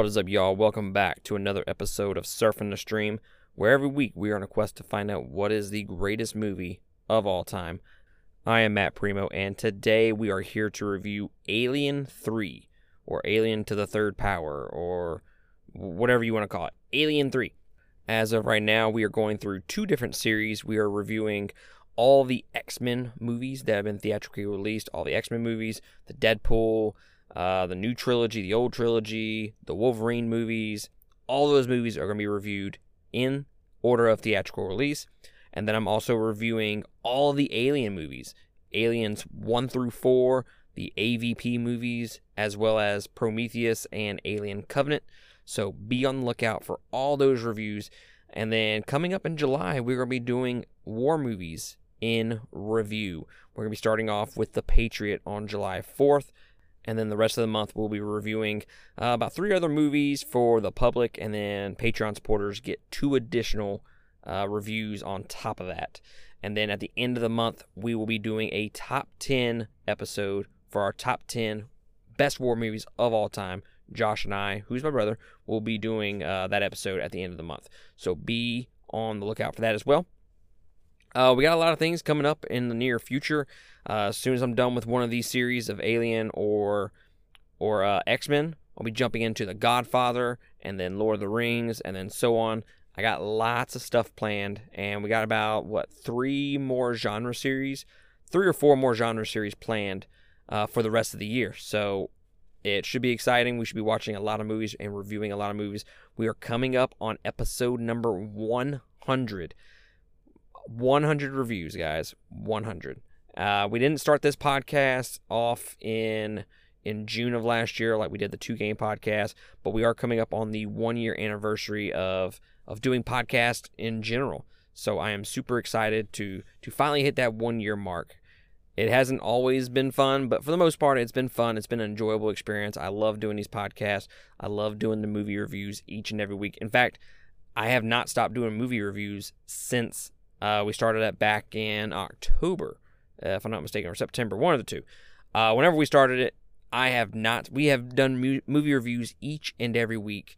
What is up, y'all? Welcome back to another episode of Surfing the Stream, where every week we are on a quest to find out what is the greatest movie of all time. I am Matt Primo, and today we are here to review Alien 3, or Alien to the Third Power, or whatever you want to call it. Alien 3. As of right now, we are going through two different series. We are reviewing all the X Men movies that have been theatrically released, all the X Men movies, the Deadpool, uh, the new trilogy, the old trilogy, the Wolverine movies. All those movies are going to be reviewed in order of theatrical release. And then I'm also reviewing all the Alien movies Aliens 1 through 4, the AVP movies, as well as Prometheus and Alien Covenant. So be on the lookout for all those reviews. And then coming up in July, we're going to be doing war movies in review. We're going to be starting off with The Patriot on July 4th. And then the rest of the month, we'll be reviewing uh, about three other movies for the public. And then Patreon supporters get two additional uh, reviews on top of that. And then at the end of the month, we will be doing a top 10 episode for our top 10 best war movies of all time. Josh and I, who's my brother, will be doing uh, that episode at the end of the month. So be on the lookout for that as well. Uh, we got a lot of things coming up in the near future. Uh, as soon as I'm done with one of these series of Alien or or uh, X Men, I'll be jumping into The Godfather and then Lord of the Rings and then so on. I got lots of stuff planned, and we got about what three more genre series, three or four more genre series planned uh, for the rest of the year. So it should be exciting. We should be watching a lot of movies and reviewing a lot of movies. We are coming up on episode number 100. 100 reviews, guys. 100. Uh, we didn't start this podcast off in in June of last year, like we did the two game podcast, but we are coming up on the one year anniversary of of doing podcast in general. So I am super excited to to finally hit that one year mark. It hasn't always been fun, but for the most part, it's been fun. It's been an enjoyable experience. I love doing these podcasts. I love doing the movie reviews each and every week. In fact, I have not stopped doing movie reviews since uh, we started that back in October, uh, if I'm not mistaken, or September, one of the two. Uh, whenever we started it, I have not. We have done mu- movie reviews each and every week,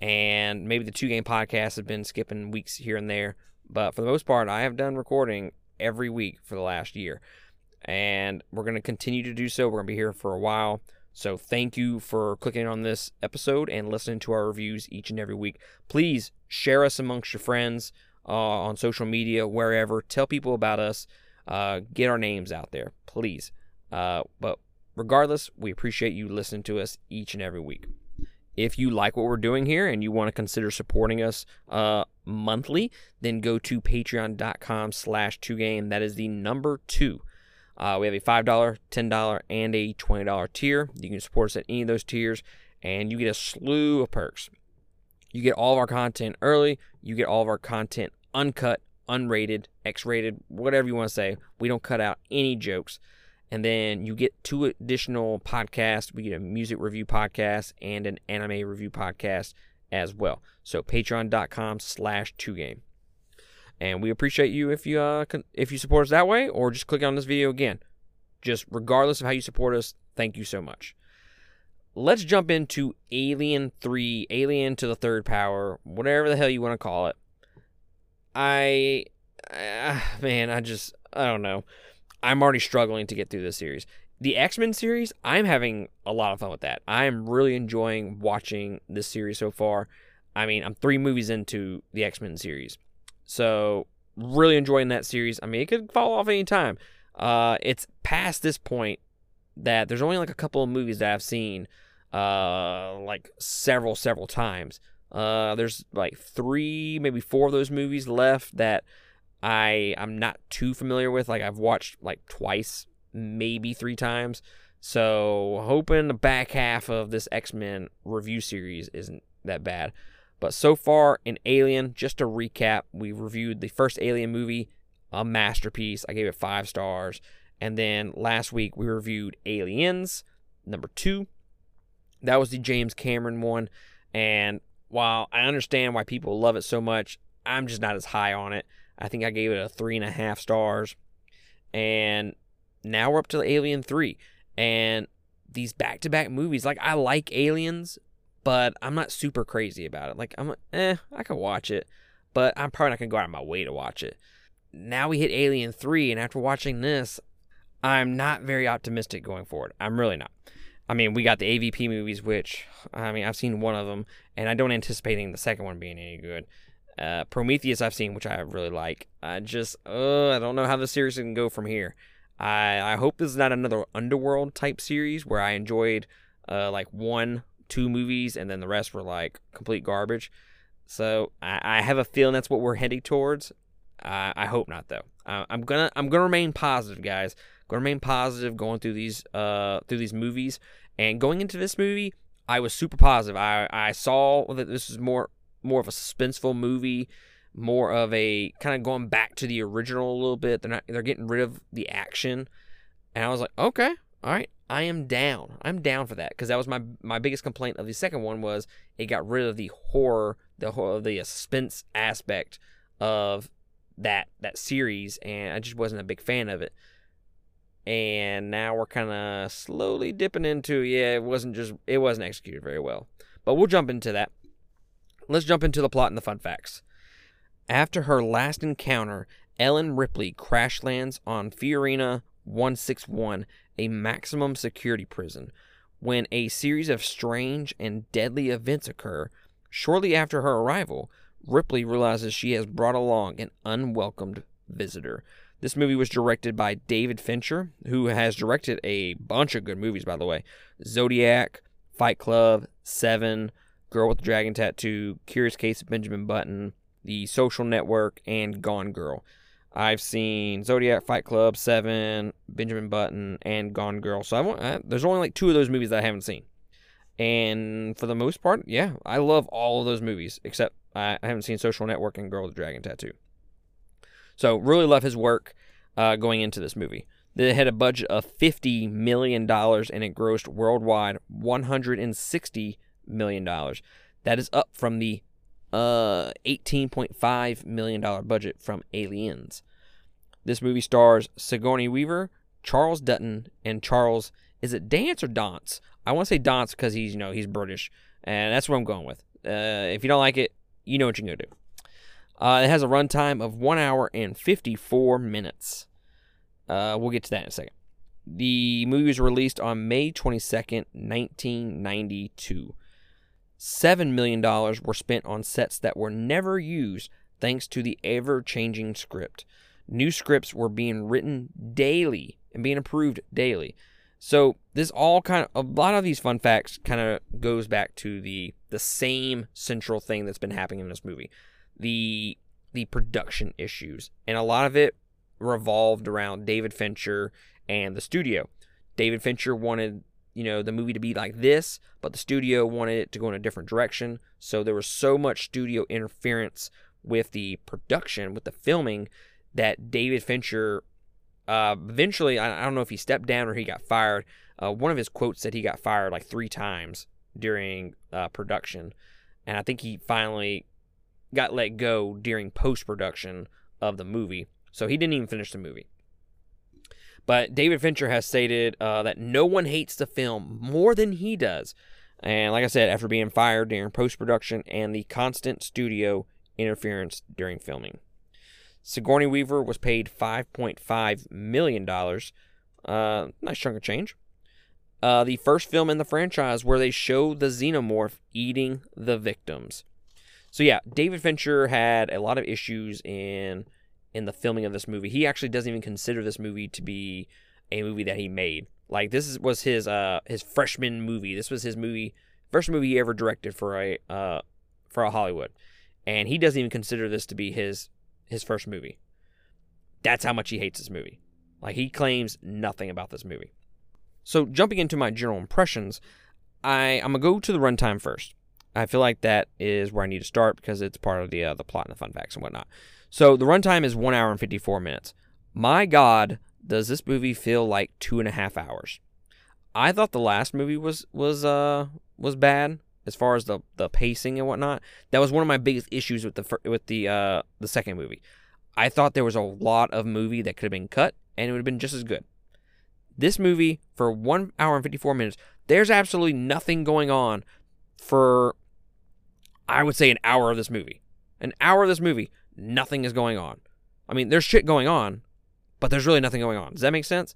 and maybe the two game podcasts have been skipping weeks here and there, but for the most part, I have done recording every week for the last year, and we're going to continue to do so. We're going to be here for a while. So thank you for clicking on this episode and listening to our reviews each and every week. Please share us amongst your friends uh, on social media, wherever. Tell people about us. Uh, get our names out there, please. Uh, but regardless, we appreciate you listening to us each and every week. If you like what we're doing here and you want to consider supporting us uh, monthly, then go to patreon.com slash 2game. That is the number two. Uh, we have a $5, $10, and a $20 tier. You can support us at any of those tiers, and you get a slew of perks. You get all of our content early. You get all of our content uncut, unrated, X rated, whatever you want to say. We don't cut out any jokes. And then you get two additional podcasts. We get a music review podcast and an anime review podcast as well. So patreon.com slash 2game. And we appreciate you if you uh, if you support us that way or just click on this video again. Just regardless of how you support us, thank you so much. Let's jump into Alien 3, Alien to the Third Power, whatever the hell you want to call it. I, uh, man, I just, I don't know. I'm already struggling to get through this series. The X Men series, I'm having a lot of fun with that. I'm really enjoying watching this series so far. I mean, I'm three movies into the X Men series. So, really enjoying that series. I mean, it could fall off any time. Uh, it's past this point that there's only like a couple of movies that I've seen uh, like several, several times. Uh, there's like three, maybe four of those movies left that I I'm not too familiar with. Like I've watched like twice, maybe three times. So hoping the back half of this X Men review series isn't that bad. But so far in Alien, just to recap, we reviewed the first Alien movie, a masterpiece. I gave it five stars. And then last week we reviewed Aliens, number two. That was the James Cameron one. And while I understand why people love it so much, I'm just not as high on it. I think I gave it a three and a half stars. And now we're up to Alien 3. And these back to back movies, like I like Aliens, but I'm not super crazy about it. Like I'm eh, I can watch it, but I'm probably not gonna go out of my way to watch it. Now we hit Alien 3, and after watching this, I'm not very optimistic going forward. I'm really not. I mean, we got the AVP movies, which I mean, I've seen one of them, and I don't anticipate the second one being any good. Uh, Prometheus, I've seen, which I really like. I just, uh, I don't know how the series can go from here. I I hope this is not another Underworld type series where I enjoyed uh like one, two movies, and then the rest were like complete garbage. So I, I have a feeling that's what we're heading towards. I hope not though. I'm gonna I'm gonna remain positive, guys. Gonna remain positive going through these uh through these movies and going into this movie. I was super positive. I I saw that this is more more of a suspenseful movie, more of a kind of going back to the original a little bit. They're not they're getting rid of the action, and I was like, okay, all right, I am down. I'm down for that because that was my my biggest complaint of the second one was it got rid of the horror, the horror, the suspense aspect of that that series, and I just wasn't a big fan of it and now we're kind of slowly dipping into yeah it wasn't just it wasn't executed very well. But we'll jump into that. Let's jump into the plot and the fun facts. After her last encounter ellen ripley crash lands on fiorina 161 a maximum security prison when a series of strange and deadly events occur. Shortly after her arrival ripley realizes she has brought along an unwelcomed visitor this movie was directed by David Fincher, who has directed a bunch of good movies, by the way Zodiac, Fight Club, Seven, Girl with the Dragon Tattoo, Curious Case of Benjamin Button, The Social Network, and Gone Girl. I've seen Zodiac, Fight Club, Seven, Benjamin Button, and Gone Girl. So I, I, there's only like two of those movies that I haven't seen. And for the most part, yeah, I love all of those movies, except I, I haven't seen Social Network and Girl with the Dragon Tattoo. So really love his work uh, going into this movie. They had a budget of $50 million and it grossed worldwide $160 million. That is up from the uh, $18.5 million budget from Aliens. This movie stars Sigourney Weaver, Charles Dutton, and Charles, is it Dance or Dance? I want to say Dance because he's, you know, he's British. And that's what I'm going with. Uh, if you don't like it, you know what you're going to do. Uh, it has a runtime of 1 hour and 54 minutes. Uh, we'll get to that in a second. The movie was released on May 22nd, 1992. $7 million were spent on sets that were never used thanks to the ever changing script. New scripts were being written daily and being approved daily. So this all kind of a lot of these fun facts kind of goes back to the the same central thing that's been happening in this movie the the production issues, and a lot of it revolved around David Fincher and the studio. David Fincher wanted you know the movie to be like this, but the studio wanted it to go in a different direction. So there was so much studio interference with the production, with the filming, that David Fincher uh, eventually, I, I, don't know if he stepped down or he got fired. Uh, one of his quotes said he got fired like three times during uh, production, and I think he finally got let go during post production of the movie. So he didn't even finish the movie. But David Fincher has stated uh, that no one hates the film more than he does. And like I said, after being fired during post production and the constant studio interference during filming. Sigourney Weaver was paid $5.5 million. Uh, nice chunk of change. Uh, the first film in the franchise where they show the xenomorph eating the victims. So yeah, David Fincher had a lot of issues in in the filming of this movie. He actually doesn't even consider this movie to be a movie that he made. Like this is, was his uh his freshman movie. This was his movie first movie he ever directed for a uh for a Hollywood. And he doesn't even consider this to be his his first movie. That's how much he hates this movie. Like he claims nothing about this movie. So jumping into my general impressions, I I'm gonna go to the runtime first. I feel like that is where I need to start because it's part of the uh, the plot and the fun facts and whatnot. So the runtime is one hour and fifty four minutes. My God, does this movie feel like two and a half hours? I thought the last movie was was uh was bad as far as the the pacing and whatnot. That was one of my biggest issues with the with the uh the second movie. I thought there was a lot of movie that could have been cut and it would have been just as good. This movie for one hour and fifty four minutes, there's absolutely nothing going on for I would say an hour of this movie. An hour of this movie, nothing is going on. I mean, there's shit going on, but there's really nothing going on. Does that make sense?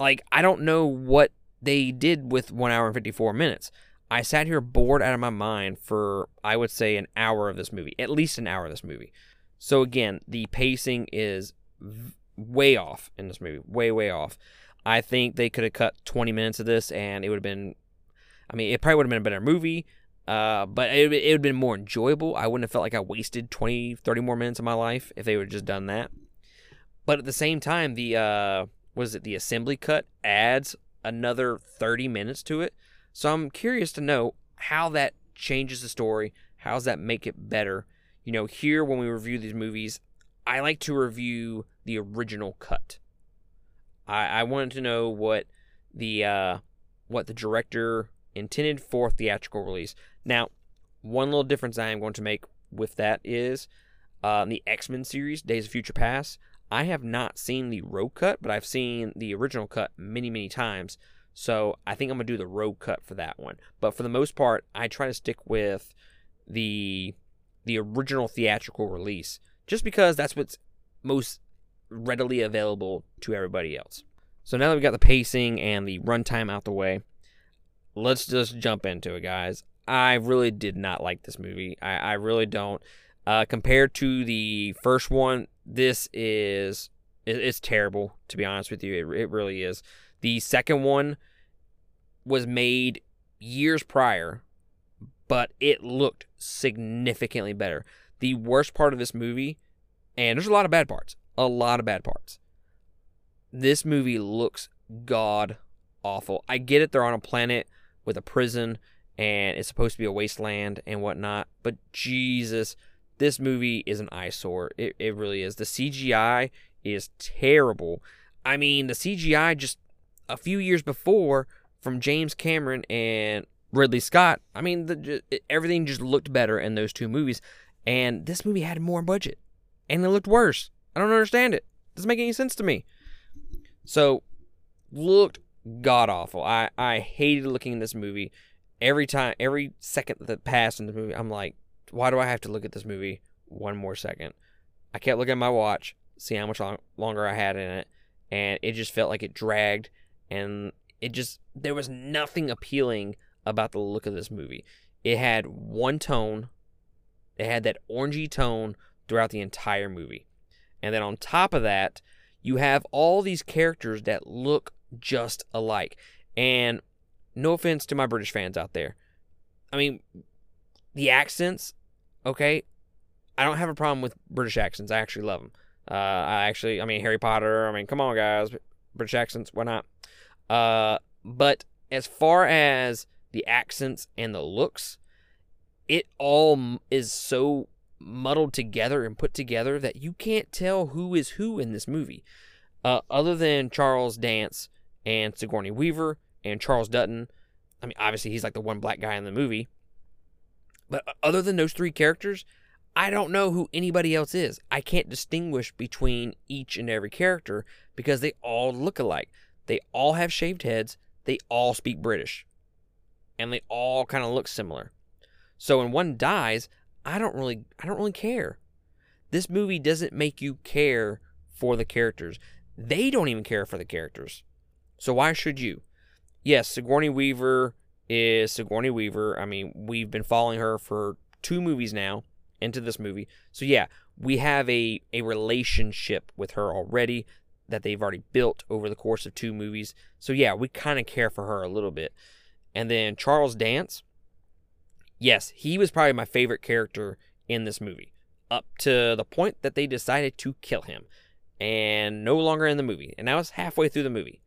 Like, I don't know what they did with one hour and 54 minutes. I sat here bored out of my mind for, I would say, an hour of this movie, at least an hour of this movie. So, again, the pacing is v- way off in this movie, way, way off. I think they could have cut 20 minutes of this and it would have been, I mean, it probably would have been a better movie, uh, but it, it would have been more enjoyable. I wouldn't have felt like I wasted 20, 30 more minutes of my life if they would have just done that. But at the same time, the, uh, was it the assembly cut adds another 30 minutes to it. So I'm curious to know how that changes the story. How does that make it better? You know, here when we review these movies, I like to review the original cut. I, I wanted to know what the uh, what the director intended for theatrical release. Now, one little difference I am going to make with that is uh, the X Men series, Days of Future Past. I have not seen the Rogue cut, but I've seen the original cut many, many times. So I think I'm gonna do the Rogue cut for that one. But for the most part, I try to stick with the the original theatrical release, just because that's what's most readily available to everybody else. So now that we've got the pacing and the runtime out the way, let's just jump into it, guys. I really did not like this movie. I, I really don't. Uh, compared to the first one, this is it, it's terrible. To be honest with you, it, it really is. The second one was made years prior, but it looked significantly better. The worst part of this movie, and there's a lot of bad parts, a lot of bad parts. This movie looks god awful. I get it, they're on a planet with a prison and it's supposed to be a wasteland and whatnot, but Jesus, this movie is an eyesore. It, it really is. The CGI is terrible. I mean, the CGI just a few years before from James Cameron and Ridley Scott, I mean, the, everything just looked better in those two movies. And this movie had more budget and it looked worse. I don't understand it. it doesn't make any sense to me. So, looked god awful. I, I hated looking in this movie. Every time, every second that passed in the movie, I'm like, why do I have to look at this movie one more second? I kept looking at my watch, see how much long, longer I had in it, and it just felt like it dragged, and it just there was nothing appealing about the look of this movie. It had one tone, it had that orangey tone throughout the entire movie, and then on top of that, you have all these characters that look just alike. And no offense to my British fans out there, I mean, the accents okay, I don't have a problem with British accents. I actually love them. Uh, I actually, I mean, Harry Potter. I mean, come on, guys, British accents. Why not? Uh, but as far as the accents and the looks, it all is so muddled together and put together that you can't tell who is who in this movie. Uh, other than Charles Dance and Sigourney Weaver and Charles Dutton, I mean, obviously he's like the one black guy in the movie. But uh, other than those three characters, I don't know who anybody else is. I can't distinguish between each and every character because they all look alike. They all have shaved heads. They all speak British. And they all kind of look similar. So when one dies, I don't really I don't really care. This movie doesn't make you care for the characters. They don't even care for the characters. So why should you? Yes, Sigourney Weaver is Sigourney Weaver. I mean, we've been following her for two movies now into this movie. So yeah, we have a a relationship with her already that they've already built over the course of two movies. So yeah, we kind of care for her a little bit. And then Charles Dance, yes, he was probably my favorite character in this movie up to the point that they decided to kill him and no longer in the movie. And that was halfway through the movie.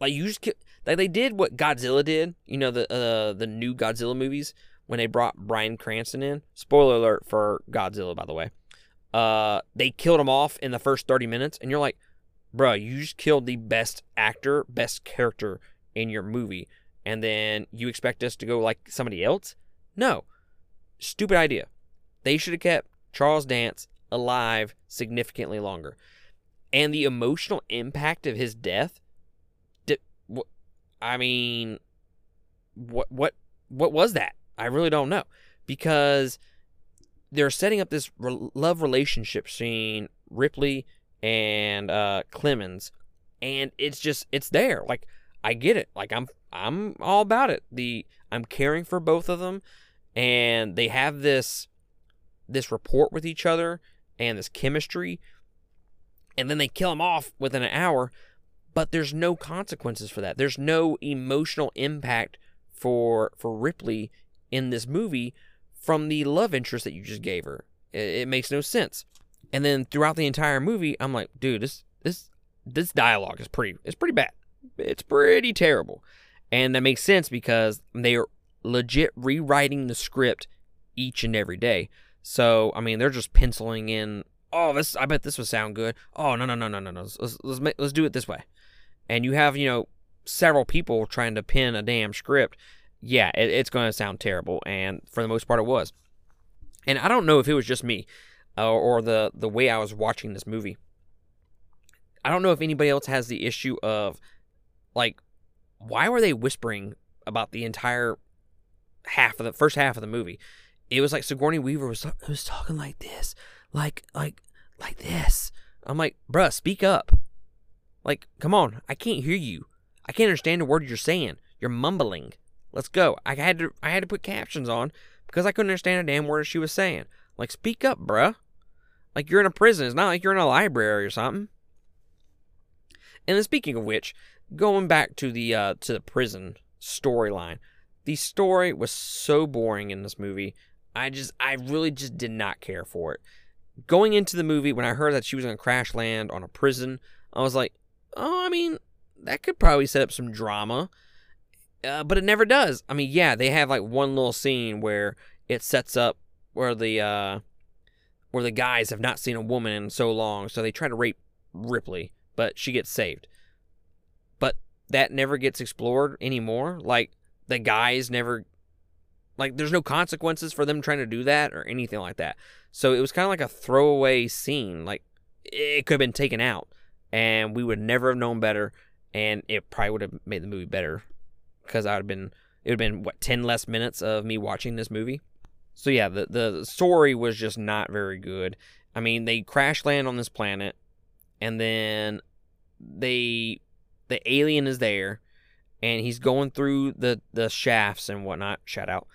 Like you just like they did what Godzilla did, you know the uh, the new Godzilla movies when they brought Bryan Cranston in. Spoiler alert for Godzilla, by the way. Uh, they killed him off in the first 30 minutes, and you're like, bro, you just killed the best actor, best character in your movie, and then you expect us to go like somebody else? No. Stupid idea. They should have kept Charles Dance alive significantly longer. And the emotional impact of his death I mean, what what what was that? I really don't know because they're setting up this re- love relationship scene Ripley and uh, Clemens, and it's just it's there. Like I get it. Like I'm I'm all about it. The I'm caring for both of them, and they have this this rapport with each other and this chemistry, and then they kill them off within an hour. But there's no consequences for that. There's no emotional impact for for Ripley in this movie from the love interest that you just gave her. It, it makes no sense. And then throughout the entire movie, I'm like, dude, this this this dialogue is pretty it's pretty bad. It's pretty terrible. And that makes sense because they are legit rewriting the script each and every day. So, I mean, they're just penciling in, oh, this I bet this would sound good. Oh, no, no, no, no, no, no. Let's let's make, let's do it this way. And you have, you know, several people trying to pen a damn script. Yeah, it, it's going to sound terrible, and for the most part, it was. And I don't know if it was just me, uh, or the the way I was watching this movie. I don't know if anybody else has the issue of like why were they whispering about the entire half of the first half of the movie? It was like Sigourney Weaver was was talking like this, like like like this. I'm like, bruh, speak up. Like, come on, I can't hear you. I can't understand a word you're saying. You're mumbling. Let's go. I had to I had to put captions on because I couldn't understand a damn word she was saying. Like, speak up, bruh. Like you're in a prison. It's not like you're in a library or something. And then speaking of which, going back to the uh, to the prison storyline, the story was so boring in this movie. I just I really just did not care for it. Going into the movie, when I heard that she was to crash land on a prison, I was like, oh, I mean, that could probably set up some drama. Uh, but it never does. I mean, yeah, they have like one little scene where it sets up where the uh, where the guys have not seen a woman in so long, so they try to rape Ripley, but she gets saved But that never gets explored anymore. Like the guys never like there's no consequences for them trying to do that or anything like that. So it was kind of like a throwaway scene. Like it could have been taken out and we would never have known better and it probably would have made the movie better because I would have been it would have been what 10 less minutes of me watching this movie. So yeah, the the story was just not very good. I mean, they crash land on this planet and then they the alien is there and he's going through the the shafts and whatnot. Shout out.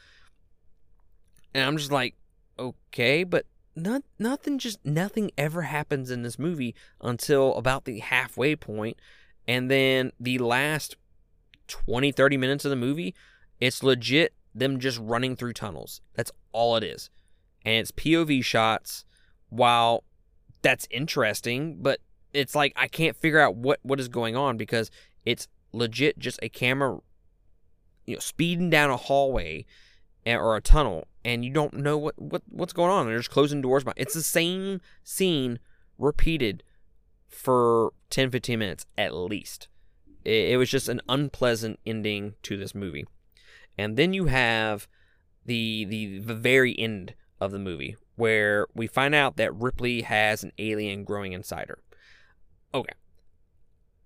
And I'm just like, okay, but not nothing just nothing ever happens in this movie until about the halfway point and then the last 20 30 minutes of the movie it's legit them just running through tunnels. That's all it is. And it's pov shots while that's interesting but it's like I can't figure out what what is going on because it's legit just a camera you know speeding down a hallway eh, or a tunnel and you don't know what, what what's going on. They're just closing doors. It's the same scene repeated for 10 15 minutes at least. It, it was just an unpleasant ending to this movie. And then you have the the the very end of the movie where we find out that Ripley has an alien growing inside her. Okay.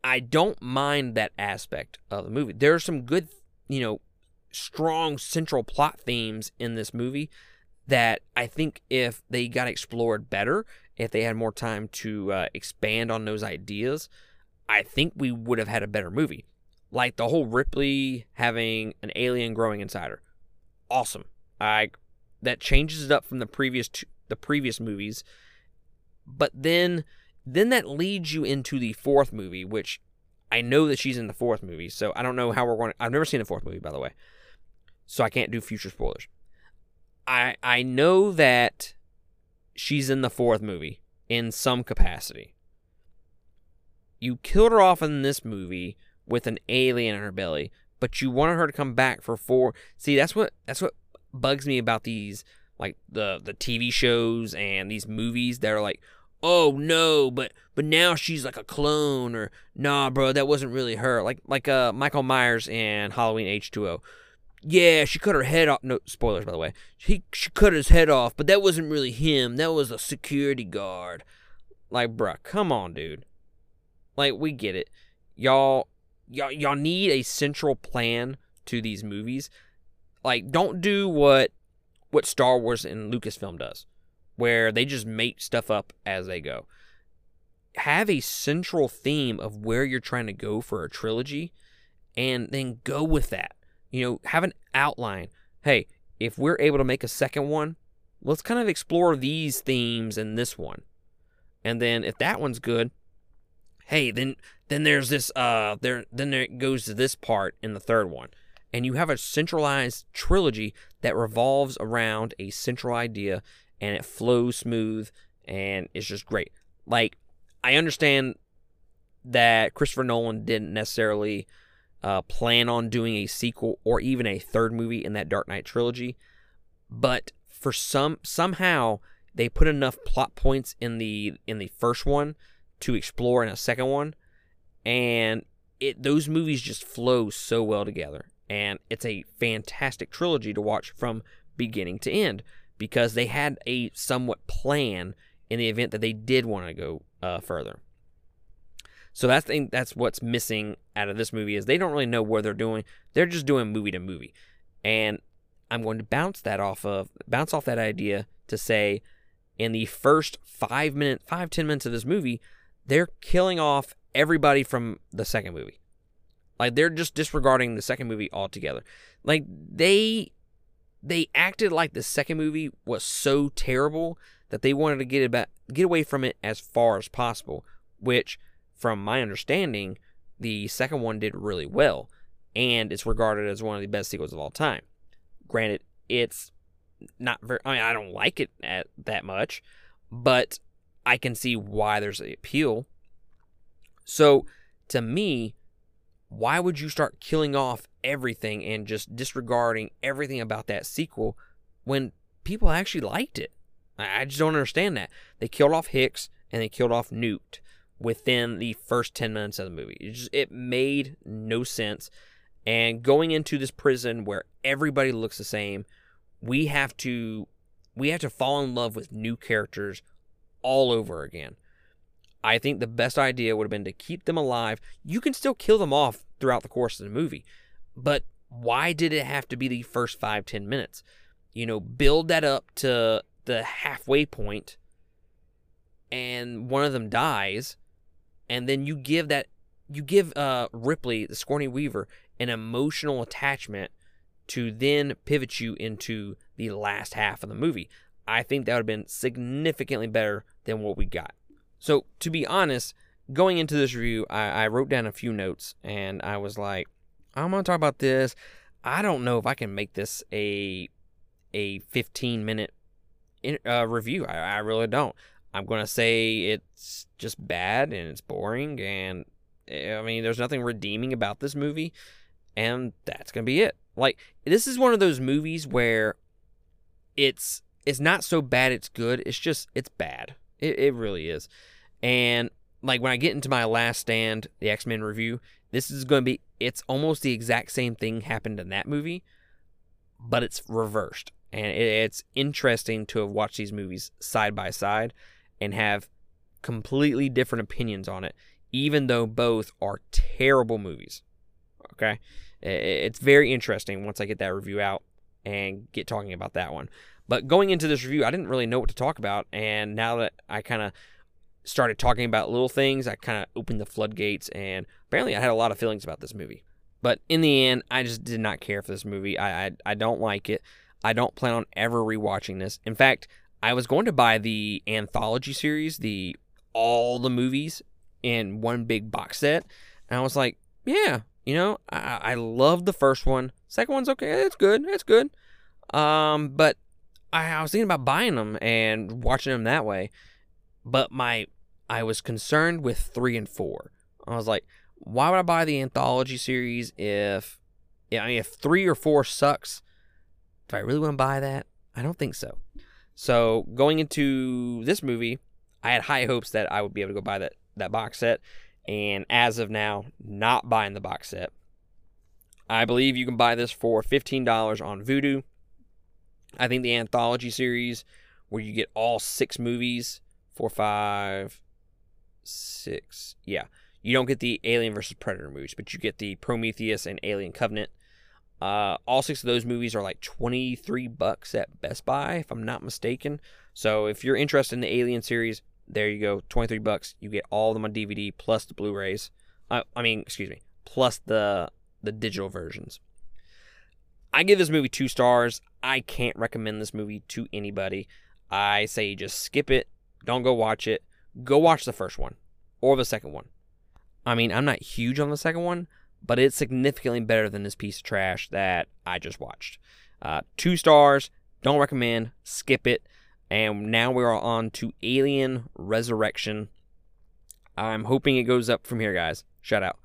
I don't mind that aspect of the movie. There are some good, you know, strong central plot themes in this movie that I think if they got explored better, if they had more time to uh, expand on those ideas, I think we would have had a better movie. Like the whole Ripley having an alien growing inside her, awesome. I that changes it up from the previous two, the previous movies, but then then that leads you into the fourth movie, which I know that she's in the fourth movie, so I don't know how we're going. To, I've never seen the fourth movie, by the way, so I can't do future spoilers. I I know that she's in the fourth movie in some capacity. You killed her off in this movie with an alien in her belly, but you wanted her to come back for four. See, that's what that's what bugs me about these like the the TV shows and these movies that are like, oh no, but but now she's like a clone or nah, bro, that wasn't really her. Like like uh Michael Myers in Halloween H2O. Yeah, she cut her head off. No spoilers, by the way. He she cut his head off, but that wasn't really him. That was a security guard. Like, bruh, come on, dude. Like, we get it. Y'all, y'all, y'all need a central plan to these movies. Like, don't do what what Star Wars and Lucasfilm does, where they just make stuff up as they go. Have a central theme of where you're trying to go for a trilogy, and then go with that. You know, have an outline. Hey, if we're able to make a second one, let's kind of explore these themes in this one. And then if that one's good, hey, then then there's this uh there then there it goes to this part in the third one. And you have a centralized trilogy that revolves around a central idea and it flows smooth and it's just great. Like I understand that Christopher Nolan didn't necessarily uh, plan on doing a sequel or even a third movie in that Dark Knight trilogy, but for some somehow they put enough plot points in the in the first one to explore in a second one, and it those movies just flow so well together, and it's a fantastic trilogy to watch from beginning to end because they had a somewhat plan in the event that they did want to go uh, further. So that's the, that's what's missing out of this movie is they don't really know where they're doing. They're just doing movie to movie, and I'm going to bounce that off of bounce off that idea to say in the first five minutes, five ten minutes of this movie, they're killing off everybody from the second movie. Like they're just disregarding the second movie altogether. Like they they acted like the second movie was so terrible that they wanted to get about get away from it as far as possible, which from my understanding, the second one did really well and it's regarded as one of the best sequels of all time. Granted, it's not very. I mean, I don't like it at that much, but I can see why there's the appeal. So, to me, why would you start killing off everything and just disregarding everything about that sequel when people actually liked it? I just don't understand that. They killed off Hicks and they killed off Newt within the first 10 minutes of the movie. It, just, it made no sense. And going into this prison where everybody looks the same, we have to we have to fall in love with new characters all over again. I think the best idea would have been to keep them alive. You can still kill them off throughout the course of the movie, but why did it have to be the first five ten minutes? You know, build that up to the halfway point, and one of them dies, and then you give that you give uh, Ripley, the Sigourney Weaver, an emotional attachment to then pivot you into the last half of the movie. I think that would have been significantly better than what we got. So, to be honest, going into this review, I, I wrote down a few notes and I was like, I'm to talk about this. I don't know if I can make this a a 15 minute uh, review. I, I really don't. I'm going to say it's just bad and it's boring and eh, I mean, there's nothing redeeming about this movie, and that's gonna be it. Like, this is one of those movies where it's it's not so bad it's good. It's just it's bad. It it really is. And like when I get into my last stand, the X Men review, this is going to be it's almost the exact same thing happened in that movie, but it's reversed. And it, it's interesting to have watched these movies side by side and have completely different opinions on it even though both are terrible movies. Okay? It's very interesting once I get that review out and get talking about that one. But going into this review, I didn't really know what to talk about. And now that I kind of started talking about little things, I kind of opened the floodgates. And apparently, I had a lot of feelings about this movie. But in the end, I just did not care for this movie. I, I, I don't like it. I don't plan on ever rewatching this. In fact, I was going to buy the anthology series, the all the movies in one big box set. And I was like, yeah, you know, I, I love the first one. Second one's okay. It's good. It's good. Um, but I, I was thinking about buying them and watching them that way. But my, I was concerned with three and four. I was like, why would I buy the anthology series if, I mean, if three or four sucks? Do I really want to buy that? I don't think so. So going into this movie, I had high hopes that I would be able to go buy that that box set, and as of now, not buying the box set. I believe you can buy this for $15 on Vudu. I think the anthology series, where you get all six movies, four, five, six, yeah. You don't get the Alien versus Predator movies, but you get the Prometheus and Alien Covenant. Uh, all six of those movies are like 23 bucks at Best Buy, if I'm not mistaken. So if you're interested in the Alien series, there you go, 23 bucks. You get all of them on DVD plus the Blu-rays. Uh, I mean, excuse me, plus the the digital versions. I give this movie two stars. I can't recommend this movie to anybody. I say just skip it. Don't go watch it. Go watch the first one or the second one. I mean, I'm not huge on the second one, but it's significantly better than this piece of trash that I just watched. Uh, two stars. Don't recommend. Skip it. And now we are on to Alien Resurrection. I'm hoping it goes up from here, guys. Shout out.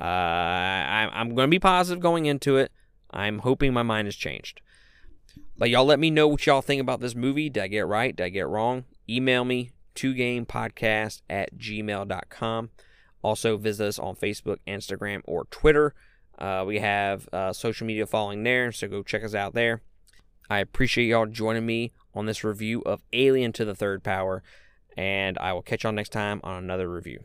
Uh, I, I'm going to be positive going into it. I'm hoping my mind has changed. But y'all let me know what y'all think about this movie. Did I get right? Did I get wrong? Email me, 2gamepodcast at gmail.com. Also, visit us on Facebook, Instagram, or Twitter. Uh, we have uh, social media following there, so go check us out there. I appreciate y'all joining me on this review of Alien to the Third Power, and I will catch y'all next time on another review.